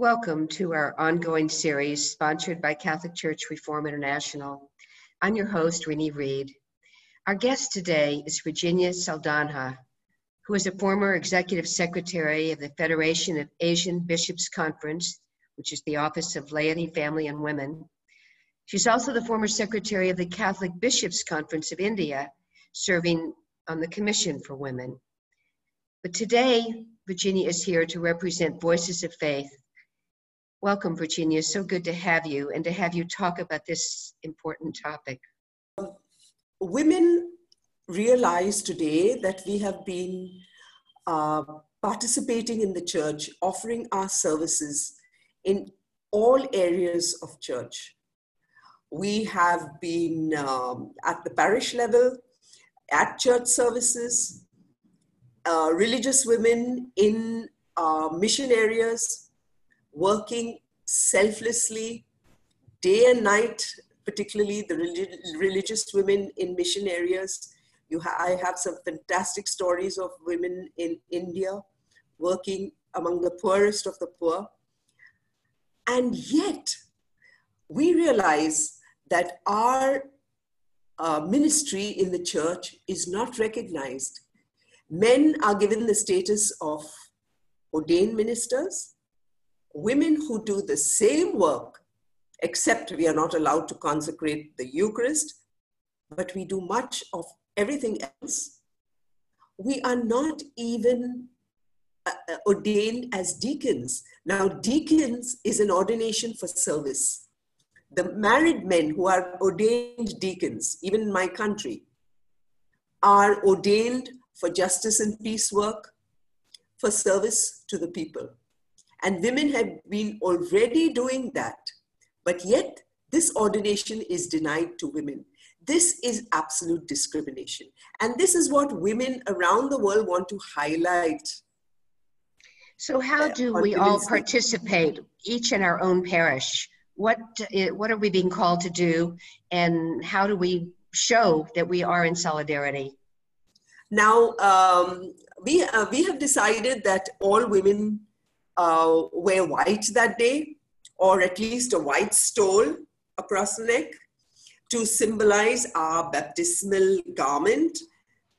Welcome to our ongoing series sponsored by Catholic Church Reform International. I'm your host, Renee Reed. Our guest today is Virginia Saldanha, who is a former executive secretary of the Federation of Asian Bishops Conference, which is the Office of Laity, Family, and Women. She's also the former secretary of the Catholic Bishops Conference of India, serving on the Commission for Women. But today, Virginia is here to represent Voices of Faith, Welcome, Virginia. So good to have you and to have you talk about this important topic. Women realize today that we have been uh, participating in the church, offering our services in all areas of church. We have been um, at the parish level, at church services, uh, religious women in uh, mission areas, working selflessly day and night, particularly the religious women in mission areas. You ha- I have some fantastic stories of women in India working among the poorest of the poor. And yet, we realize that our uh, ministry in the church is not recognized. Men are given the status of ordained ministers, women who do the same work, except we are not allowed to consecrate the Eucharist, but we do much of everything else. We are not even uh, uh, ordained as deacons. Now, deacons is an ordination for service. The married men who are ordained deacons, even in my country, are ordained for justice and peace work, for service to the people. And women have been already doing that. But yet, this ordination is denied to women. This is absolute discrimination. And this is what women around the world want to highlight. So, how do we all participate, each in our own parish? What, what are we being called to do, and how do we show that we are in solidarity? Now, um, we, uh, we have decided that all women uh, wear white that day, or at least a white stole across the neck to symbolize our baptismal garment,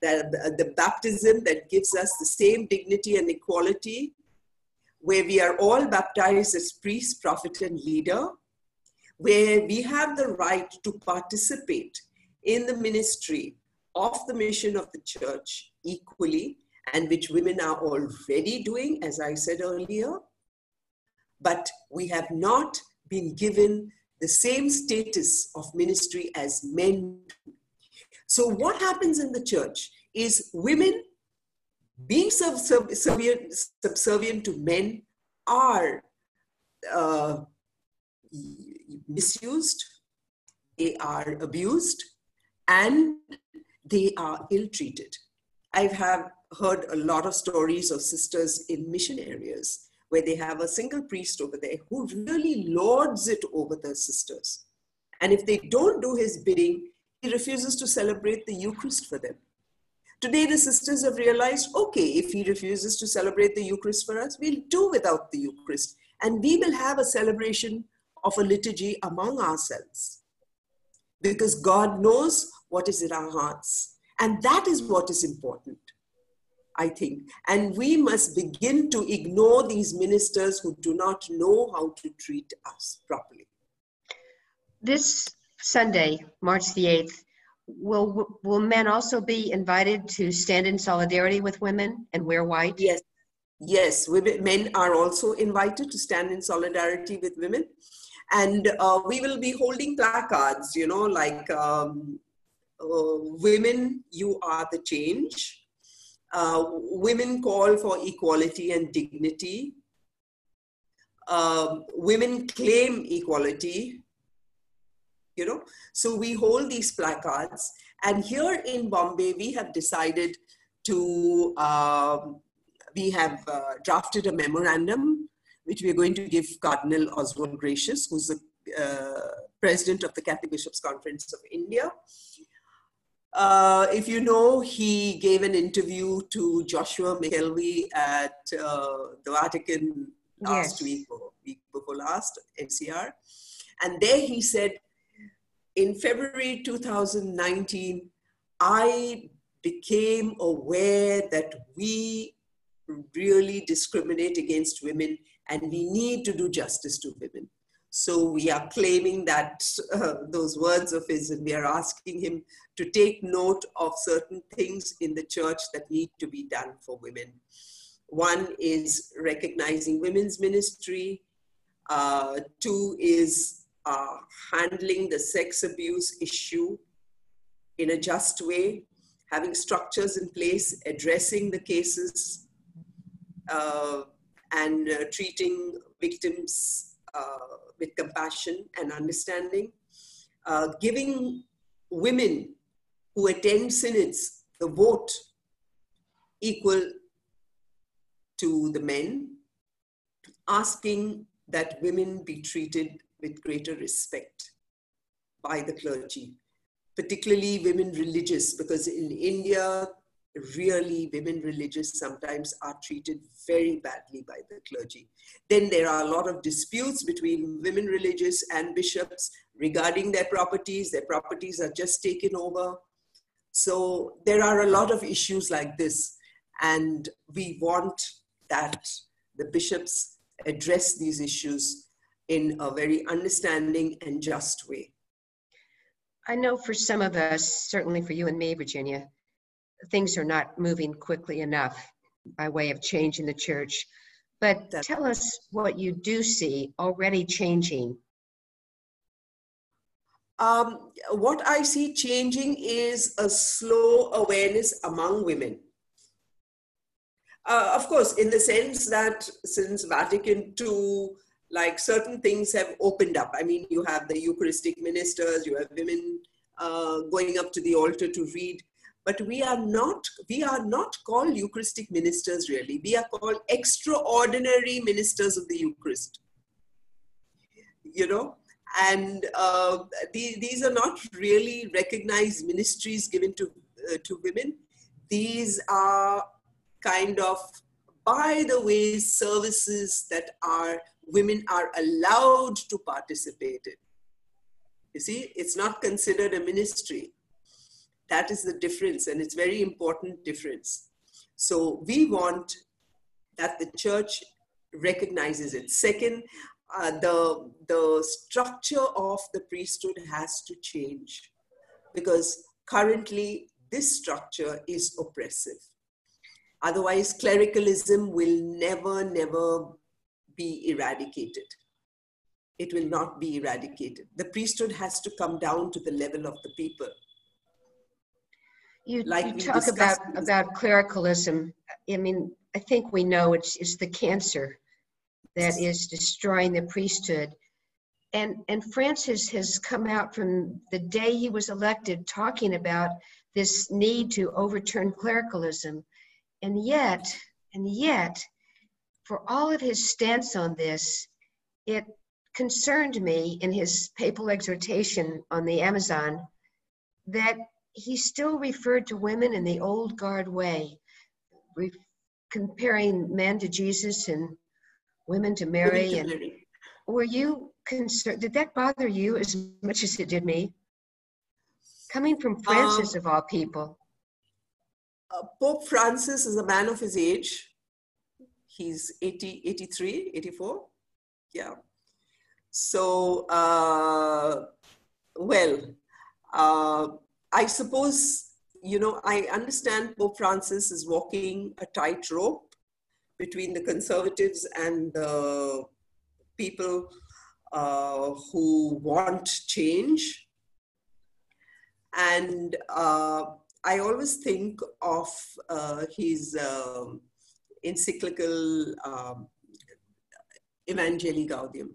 the, the baptism that gives us the same dignity and equality, where we are all baptized as priest, prophet, and leader, where we have the right to participate in the ministry of the mission of the church equally and which women are already doing, as I said earlier. But we have not been given the same status of ministry as men. So, what happens in the church is women being subservient, subservient to men are uh, misused, they are abused, and they are ill treated. I have heard a lot of stories of sisters in mission areas where they have a single priest over there who really lords it over the sisters. And if they don't do his bidding, he refuses to celebrate the Eucharist for them. Today, the sisters have realized okay, if he refuses to celebrate the Eucharist for us, we'll do without the Eucharist. And we will have a celebration of a liturgy among ourselves. Because God knows what is in our hearts. And that is what is important. I think. And we must begin to ignore these ministers who do not know how to treat us properly. This Sunday, March the 8th, will, will men also be invited to stand in solidarity with women and wear white? Yes. Yes, women, men are also invited to stand in solidarity with women. And uh, we will be holding placards, you know, like um, uh, women, you are the change uh, women call for equality and dignity. Uh, women claim equality. You know, so we hold these placards, and here in Bombay, we have decided to. Um, we have uh, drafted a memorandum which we are going to give Cardinal Oswald Gracias, who's the uh, president of the Catholic Bishops' Conference of India. Uh, if you know, he gave an interview to Joshua McElwee at uh, the Vatican last yes. week or week before last, NCR. And there he said, in February 2019, I became aware that we really discriminate against women and we need to do justice to women. So we are claiming that uh, those words of his, and we are asking him to take note of certain things in the church that need to be done for women. One is recognizing women's ministry. Uh, two is uh, handling the sex abuse issue in a just way, having structures in place, addressing the cases, uh, and uh, treating victims uh, with compassion and understanding, uh, giving women who attend synods the vote equal to the men, asking that women be treated with greater respect by the clergy, particularly women religious, because in India, really women religious sometimes are treated very badly by the clergy. Then there are a lot of disputes between women religious and bishops regarding their properties. Their properties are just taken over. So there are a lot of issues like this. And we want that the bishops address these issues in a very understanding and just way. I know for some of us, certainly for you and me, Virginia, things are not moving quickly enough by way of change in the church. But tell us what you do see already changing. Um, what I see changing is a slow awareness among women. Uh, of course, in the sense that since Vatican II, like certain things have opened up. I mean, you have the Eucharistic ministers, you have women uh, going up to the altar to read but we are not we are not called eucharistic ministers really we are called extraordinary ministers of the eucharist you know and uh, the, these are not really recognized ministries given to uh, to women these are kind of by the way services that are women are allowed to participate in you see it's not considered a ministry that is the difference, and it's very important difference. So we want that the church recognizes it. Second, uh, the, the structure of the priesthood has to change because currently this structure is oppressive. Otherwise, clericalism will never, never be eradicated. It will not be eradicated. The priesthood has to come down to the level of the people. You, like you talk about, about clericalism. I mean, I think we know it's, it's the cancer that is destroying the priesthood. And, and Francis has come out from the day he was elected talking about this need to overturn clericalism. And yet, and yet, for all of his stance on this, it concerned me in his papal exhortation on the Amazon that he still referred to women in the old guard way, re- comparing men to Jesus and women to Mary. And were you concerned? Did that bother you as much as it did me? Coming from Francis um, of all people. Uh, Pope Francis is a man of his age. He's 80, 83, 84. Yeah. So, uh, well, uh, I suppose, you know, I understand Pope Francis is walking a tightrope between the conservatives and the people uh, who want change. And uh, I always think of uh, his um, encyclical um, Evangelii Gaudium.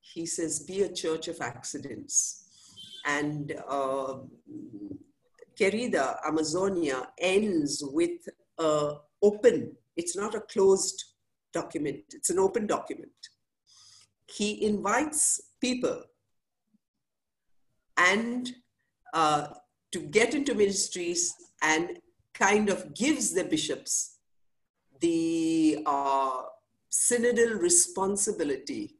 He says, be a church of accidents and uh, Querida Amazonia ends with a open, it's not a closed document, it's an open document. He invites people and uh, to get into ministries and kind of gives the bishops the uh, synodal responsibility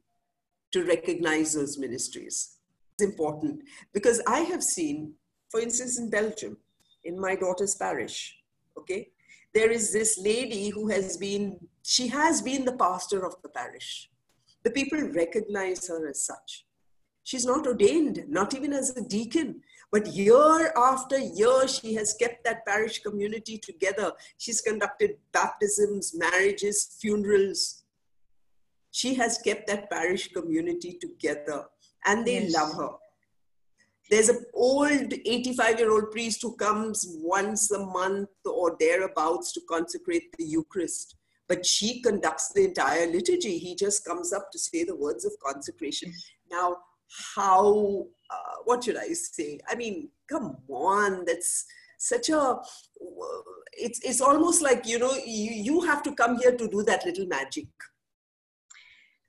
to recognize those ministries. It's important because I have seen, for instance, in Belgium, in my daughter's parish, okay, there is this lady who has been, she has been the pastor of the parish. The people recognize her as such. She's not ordained, not even as a deacon, but year after year, she has kept that parish community together. She's conducted baptisms, marriages, funerals. She has kept that parish community together and they yes. love her. There's an old 85 year old priest who comes once a month or thereabouts to consecrate the Eucharist but she conducts the entire liturgy. He just comes up to say the words of consecration. Now, how uh, what should i say i mean come on that's such a it's it's almost like you know you, you have to come here to do that little magic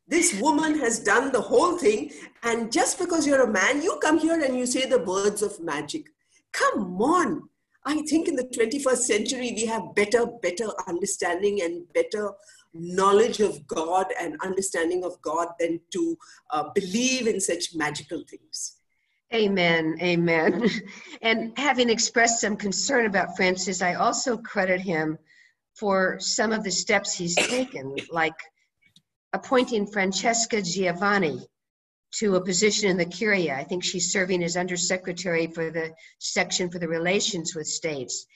this woman has done the whole thing and just because you're a man you come here and you say the words of magic come on i think in the 21st century we have better better understanding and better knowledge of God and understanding of God than to uh, believe in such magical things. Amen. Amen. And having expressed some concern about Francis, I also credit him for some of the steps he's taken, like appointing Francesca Giovanni to a position in the Curia. I think she's serving as undersecretary for the section for the relations with states.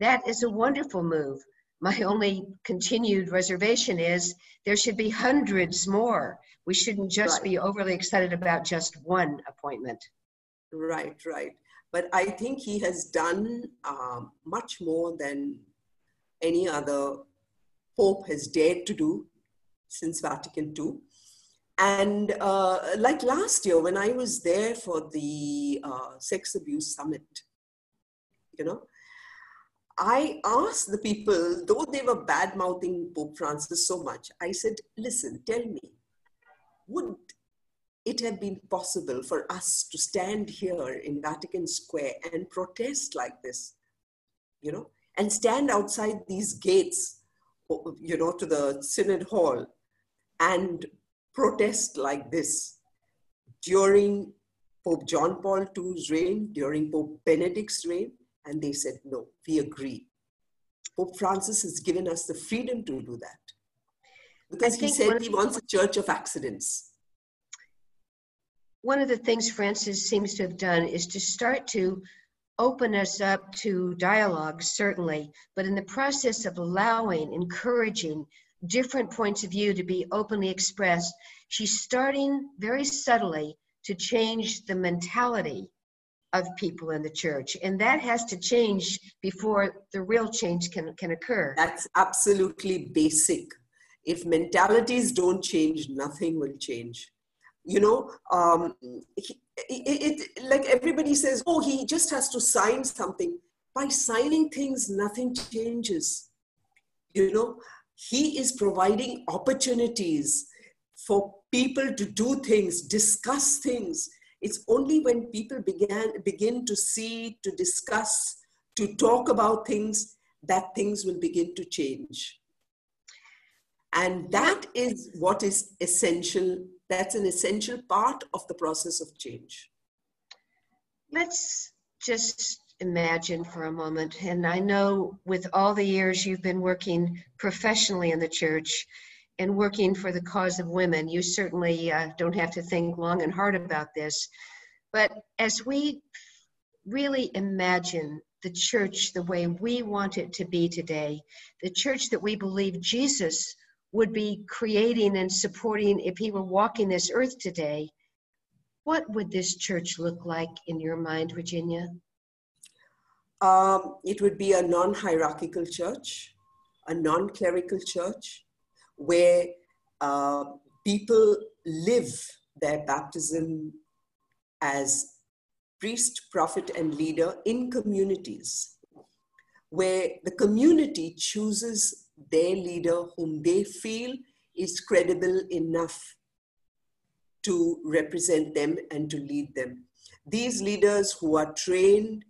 That is a wonderful move my only continued reservation is there should be hundreds more. We shouldn't just right. be overly excited about just one appointment. Right, right. But I think he has done um, much more than any other pope has dared to do since Vatican II. And uh, like last year, when I was there for the uh, sex abuse summit, you know, I asked the people, though they were bad mouthing Pope Francis so much, I said, listen, tell me, would it have been possible for us to stand here in Vatican Square and protest like this, you know, and stand outside these gates, you know, to the Synod Hall and protest like this during Pope John Paul II's reign, during Pope Benedict's reign? And they said, no, we agree. Pope Francis has given us the freedom to do that. Because he said he wants a church of accidents. One of the things Francis seems to have done is to start to open us up to dialogue, certainly, but in the process of allowing, encouraging different points of view to be openly expressed, she's starting very subtly to change the mentality of people in the church and that has to change before the real change can, can occur. That's absolutely basic. If mentalities don't change nothing will change. You know um, it, it, it, like everybody says oh he just has to sign something. By signing things nothing changes. You know he is providing opportunities for people to do things discuss things it's only when people began, begin to see, to discuss, to talk about things, that things will begin to change. And that is what is essential. That's an essential part of the process of change. Let's just imagine for a moment, and I know with all the years you've been working professionally in the church, and working for the cause of women. You certainly uh, don't have to think long and hard about this. But as we really imagine the church the way we want it to be today, the church that we believe Jesus would be creating and supporting if he were walking this earth today, what would this church look like in your mind, Virginia? Um, it would be a non hierarchical church, a non clerical church, where uh, people live their baptism as priest, prophet, and leader in communities, where the community chooses their leader whom they feel is credible enough to represent them and to lead them. These leaders who are trained,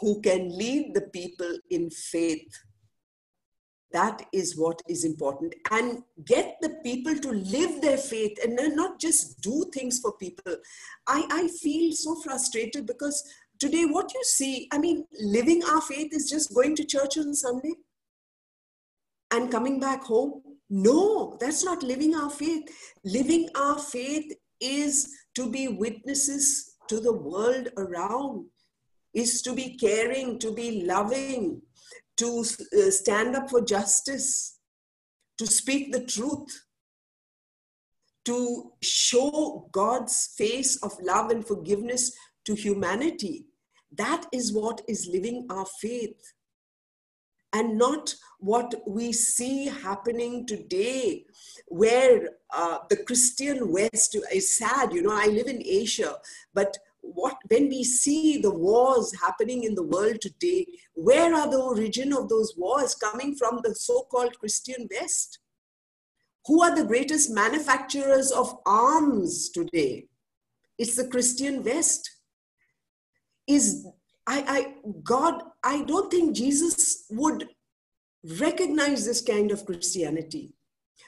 who can lead the people in faith That is what is important. And get the people to live their faith and not just do things for people. I, I feel so frustrated because today, what you see, I mean, living our faith is just going to church on Sunday and coming back home. No, that's not living our faith. Living our faith is to be witnesses to the world around, is to be caring, to be loving, to uh, stand up for justice, to speak the truth, to show God's face of love and forgiveness to humanity. That is what is living our faith. And not what we see happening today, where uh, the Christian West is sad. You know, I live in Asia, but what when we see the wars happening in the world today where are the origin of those wars coming from the so-called christian west? Who are the greatest manufacturers of arms today? It's the christian west. Is i i god i don't think jesus would recognize this kind of christianity.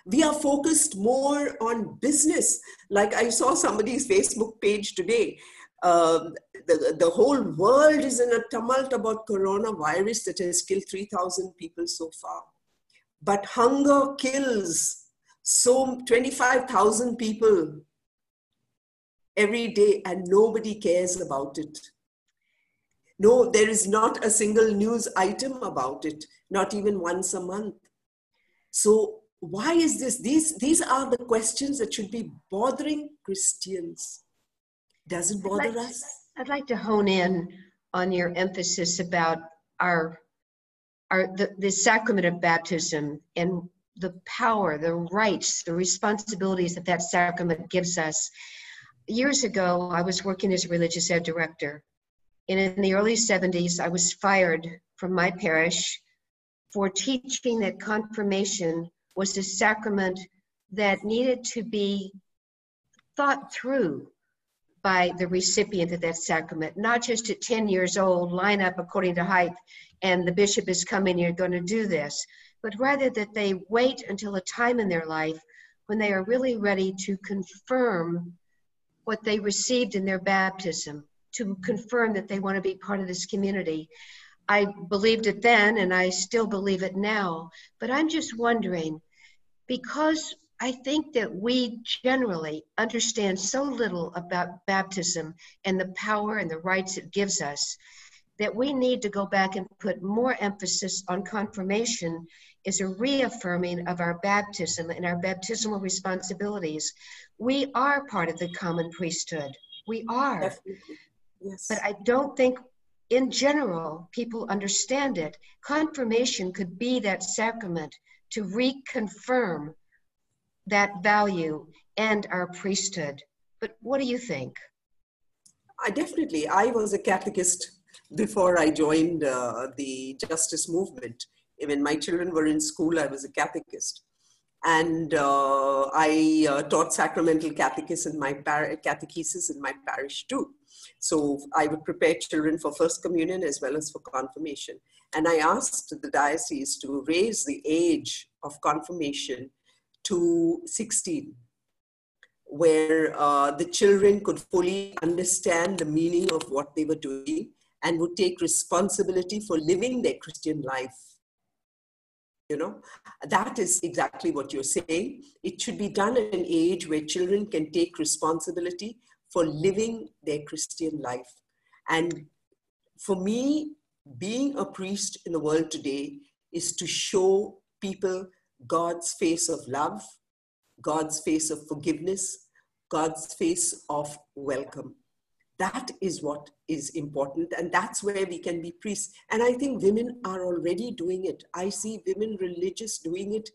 We are focused more on business. Like i saw somebody's facebook page today um, the, the whole world is in a tumult about coronavirus that has killed 3,000 people so far. But hunger kills so 25,000 people every day and nobody cares about it. No, there is not a single news item about it, not even once a month. So why is this? These, these are the questions that should be bothering Christians doesn't bother I'd like, us. I'd like to hone in on your emphasis about our our the, the sacrament of baptism and the power, the rights, the responsibilities that that sacrament gives us. Years ago, I was working as a religious ed director. And in the early 70s, I was fired from my parish for teaching that confirmation was a sacrament that needed to be thought through by the recipient of that sacrament, not just at 10 years old, line up according to height, and the bishop is coming, you're going to do this, but rather that they wait until a time in their life when they are really ready to confirm what they received in their baptism, to confirm that they want to be part of this community. I believed it then, and I still believe it now, but I'm just wondering because I think that we generally understand so little about baptism and the power and the rights it gives us that we need to go back and put more emphasis on confirmation as a reaffirming of our baptism and our baptismal responsibilities. We are part of the common priesthood. We are. Yes. But I don't think in general people understand it. Confirmation could be that sacrament to reconfirm that value and our priesthood. But what do you think? I definitely. I was a catechist before I joined uh, the justice movement. When my children were in school, I was a catechist. And uh, I uh, taught sacramental catechism in my par- catechesis in my parish too. So I would prepare children for First Communion as well as for confirmation. And I asked the diocese to raise the age of confirmation to 16, where uh, the children could fully understand the meaning of what they were doing and would take responsibility for living their Christian life. You know, that is exactly what you're saying. It should be done at an age where children can take responsibility for living their Christian life. And for me, being a priest in the world today is to show people God's face of love, God's face of forgiveness, God's face of welcome. That is what is important, and that's where we can be priests. And I think women are already doing it. I see women religious doing it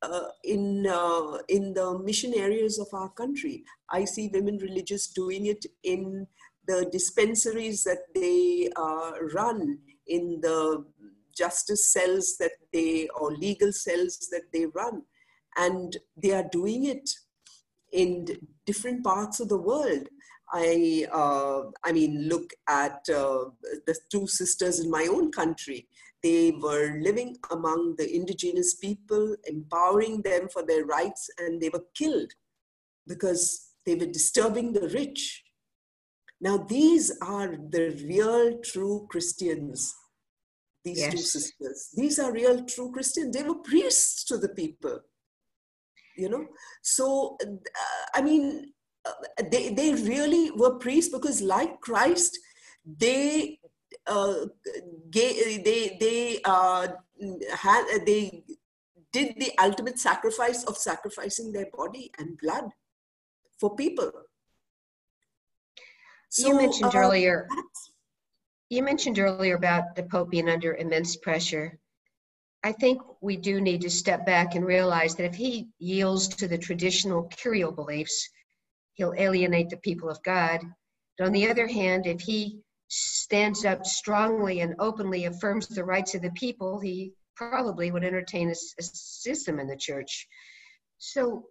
uh, in uh, in the mission areas of our country. I see women religious doing it in the dispensaries that they uh, run, in the justice cells that they, or legal cells that they run. And they are doing it in different parts of the world. I, uh, I mean, look at uh, the two sisters in my own country they were living among the indigenous people, empowering them for their rights, and they were killed because they were disturbing the rich. Now, these are the real true Christians, these yes. two sisters. These are real true Christians. They were priests to the people. You know, so uh, I mean, uh, they, they really were priests because, like Christ, they uh, they they uh, had they did the ultimate sacrifice of sacrificing their body and blood for people. So, you mentioned uh, earlier. You mentioned earlier about the Pope being under immense pressure. I think we do need to step back and realize that if he yields to the traditional curial beliefs, he'll alienate the people of God. But on the other hand, if he stands up strongly and openly affirms the rights of the people, he probably would entertain a, a schism in the church. So,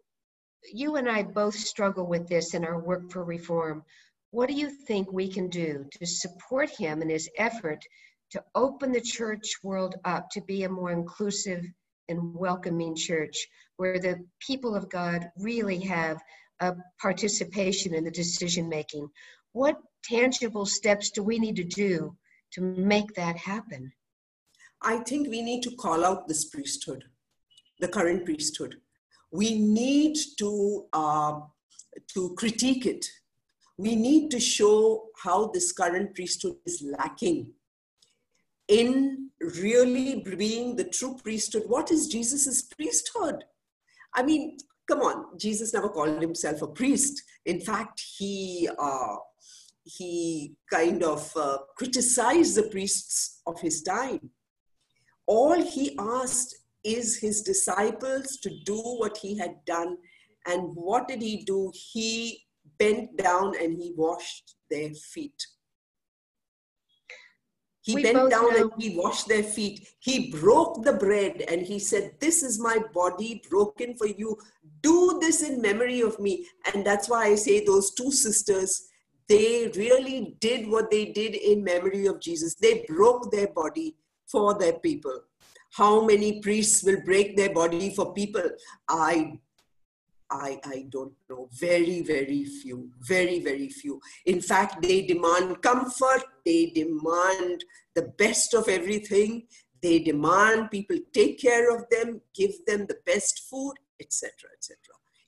you and I both struggle with this in our work for reform. What do you think we can do to support him in his effort to open the church world up to be a more inclusive and welcoming church where the people of God really have a participation in the decision making? What tangible steps do we need to do to make that happen? I think we need to call out this priesthood, the current priesthood we need to, uh, to critique it. We need to show how this current priesthood is lacking in really being the true priesthood. What is Jesus's priesthood? I mean, come on, Jesus never called himself a priest. In fact, he uh, he kind of uh, criticized the priests of his time. All he asked is his disciples to do what he had done. And what did he do? He bent down and he washed their feet. He we bent down know. and he washed their feet. He broke the bread and he said, This is my body broken for you. Do this in memory of me. And that's why I say those two sisters, they really did what they did in memory of Jesus. They broke their body for their people how many priests will break their body for people i I, I don't know. Very, very few. Very, very few. In fact, they demand comfort. They demand the best of everything. They demand people take care of them, give them the best food, etc., etc.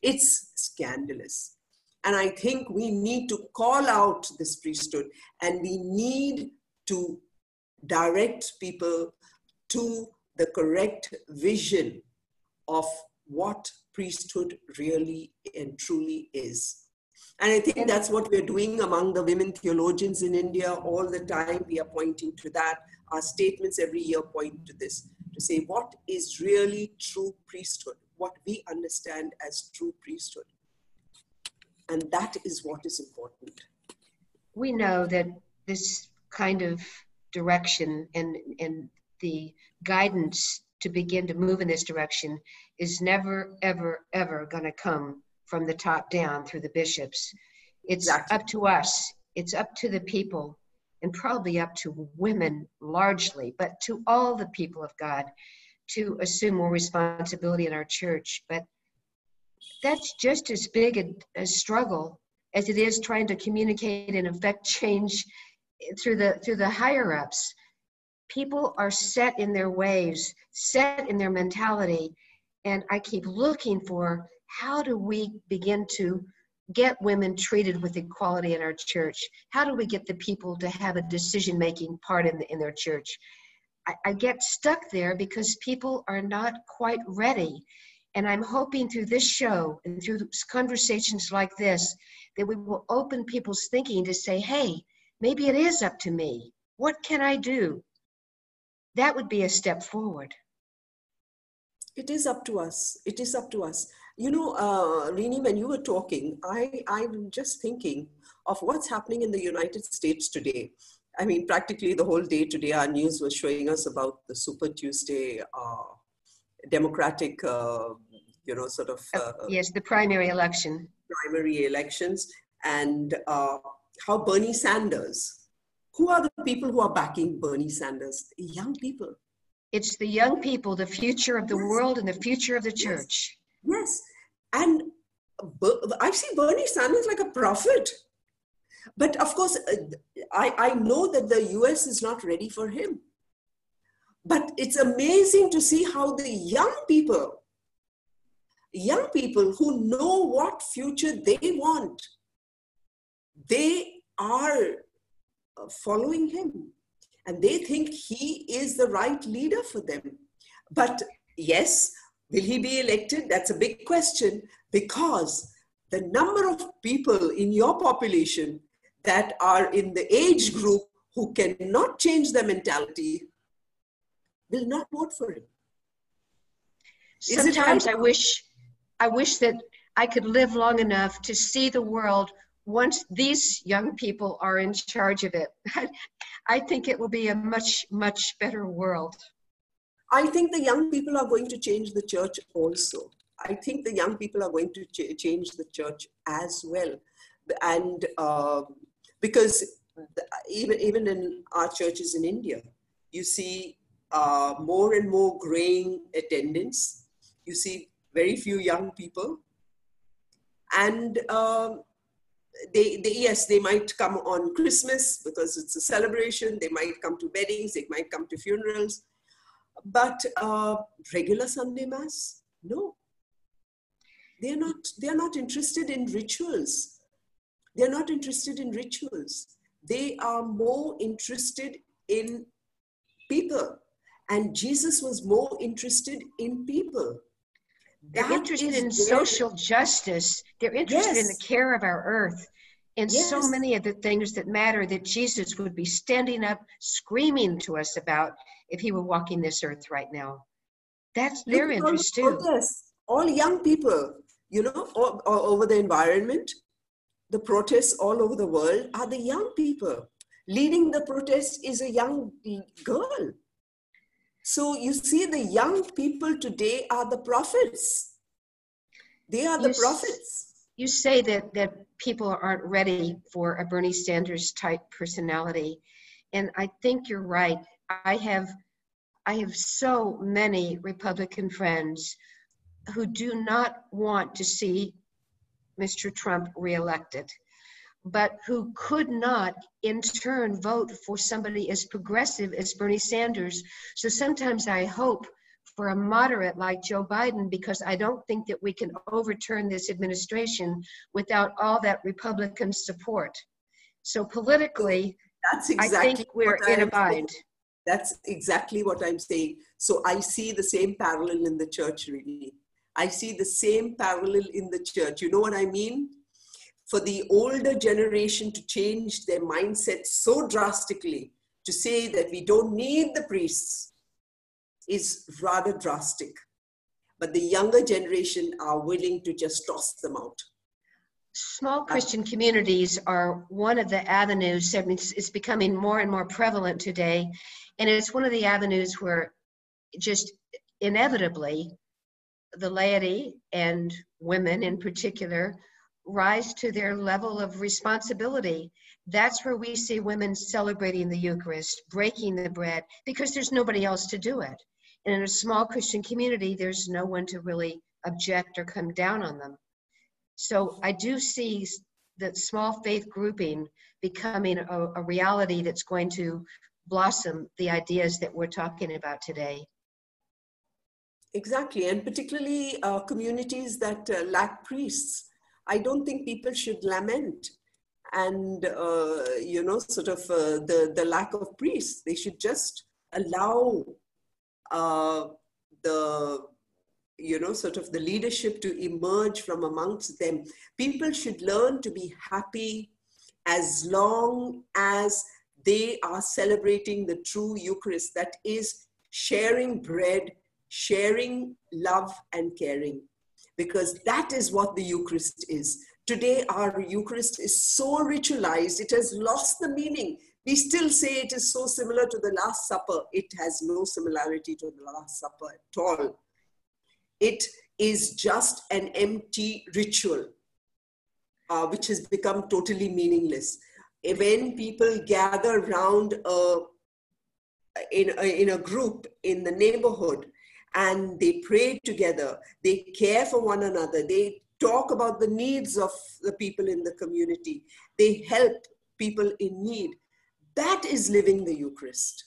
It's scandalous. And I think we need to call out this priesthood and we need to direct people to the correct vision of what priesthood really and truly is. And I think that's what we're doing among the women theologians in India all the time. We are pointing to that. Our statements every year point to this to say what is really true priesthood, what we understand as true priesthood. And that is what is important. We know that this kind of direction and, and the guidance to begin to move in this direction is never, ever, ever going to come from the top down through the bishops. It's exactly. up to us, it's up to the people, and probably up to women largely, but to all the people of God to assume more responsibility in our church. But that's just as big a, a struggle as it is trying to communicate and affect change through the through the higher ups people are set in their ways, set in their mentality. And I keep looking for how do we begin to get women treated with equality in our church? How do we get the people to have a decision making part in, the, in their church? I, I get stuck there because people are not quite ready. And I'm hoping through this show and through conversations like this that we will open people's thinking to say, hey, maybe it is up to me. What can I do? That would be a step forward. It is up to us. It is up to us. You know, uh, Rini, when you were talking, I, I'm just thinking of what's happening in the United States today. I mean, practically the whole day today, our news was showing us about the Super Tuesday uh, Democratic, uh, you know, sort of. Uh, uh, yes, the primary election. Primary elections, and uh, how Bernie Sanders who are the people who are backing Bernie Sanders? Young people. It's the young people, the future of the Yes. world and the future of the church. Yes. And Ber- I see Bernie Sanders like a prophet. But of course, uh, I, I know that the US is not ready for him. But it's amazing to see how the young people, young people who know what future they want, they are Uh, following him and they think he is the right leader for them. But yes, will he be elected? That's a big question because the number of people in your population that are in the age group who cannot change their mentality will not vote for him. Sometimes right? I wish I wish that I could live long enough to see the world once these young people are in charge of it. I think it will be a much, much better world. I think the young people are going to change the church also. I think the young people are going to ch- change the church as well. And uh, because even, even in our churches in India, you see uh, more and more graying attendance. You see very few young people. And um, they, they, yes, they might come on Christmas because it's a celebration. They might come to weddings. They might come to funerals. But uh, regular sunday mass? No. They're not they're not interested in rituals. They're not interested in rituals. They are more interested in people. And jesus was more interested in people They're That interested in social justice. They're interested in the care of our earth and so many of the things that matter that Jesus would be standing up screaming to us about if he were walking this earth right now. That's Look their all interest too. protests, all young people, you know, all, all over the environment, the protests all over the world are the young people. Leading the protest is a young girl. So you see, the young people today are the prophets. They are the You s- prophets. You say that that people aren't ready for a Bernie Sanders type personality, and I think you're right. I have I have so many Republican friends who do not want to see Mr. Trump reelected, but who could not in turn vote for somebody as progressive as Bernie Sanders. So sometimes I hope for a moderate like Joe Biden because I don't think that we can overturn this administration without all that Republican support. So politically, That's I exactly think we're in a bind. That's exactly what I'm saying. So I see the same parallel in the church, really. I see the same parallel in the church. You know what I mean? For the older generation to change their mindset so drastically, to say that we don't need the priests, is rather drastic. But the younger generation are willing to just toss them out. Small Christian communities are one of the avenues, I mean, it's, it's becoming more and more prevalent today. And it's one of the avenues where just inevitably the laity and women in particular rise to their level of responsibility. That's where we see women celebrating the Eucharist, breaking the bread, because there's nobody else to do it. And in a small Christian community, there's no one to really object or come down on them. So I do see that small faith grouping becoming a, a reality that's going to blossom the ideas that we're talking about today. Exactly, and particularly uh, communities that uh, lack priests. I don't think people should lament and, uh, you know, sort of uh, the, the lack of priests. They should just allow uh, the, you know, sort of the leadership to emerge from amongst them. People should learn to be happy as long as they are celebrating the true Eucharist, that is sharing bread, sharing love and caring, because that is what the Eucharist is. Today, our Eucharist is so ritualized, it has lost the meaning. We still say it is so similar to the Last Supper. It has no similarity to the Last Supper at all. It is just an empty ritual, uh, which has become totally meaningless. When people gather around a in a, in a group in the neighborhood and they pray together, they care for one another, they talk about the needs of the people in the community, they help people in need. That is living the Eucharist.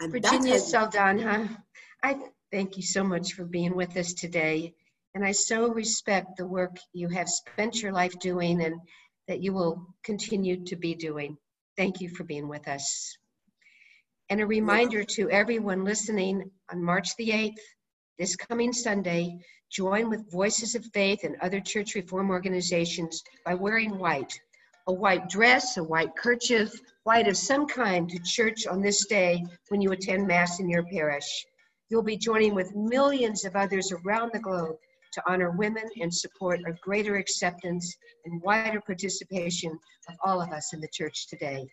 And Virginia Saldanha, I thank you so much for being with us today. And I so respect the work you have spent your life doing and that you will continue to be doing. Thank you for being with us. And a reminder to everyone listening on March the 8th, this coming Sunday, join with Voices of Faith and other church reform organizations by wearing white. A white dress, a white kerchief, white of some kind to church on this day when you attend Mass in your parish. You'll be joining with millions of others around the globe to honor women and support a greater acceptance and wider participation of all of us in the church today.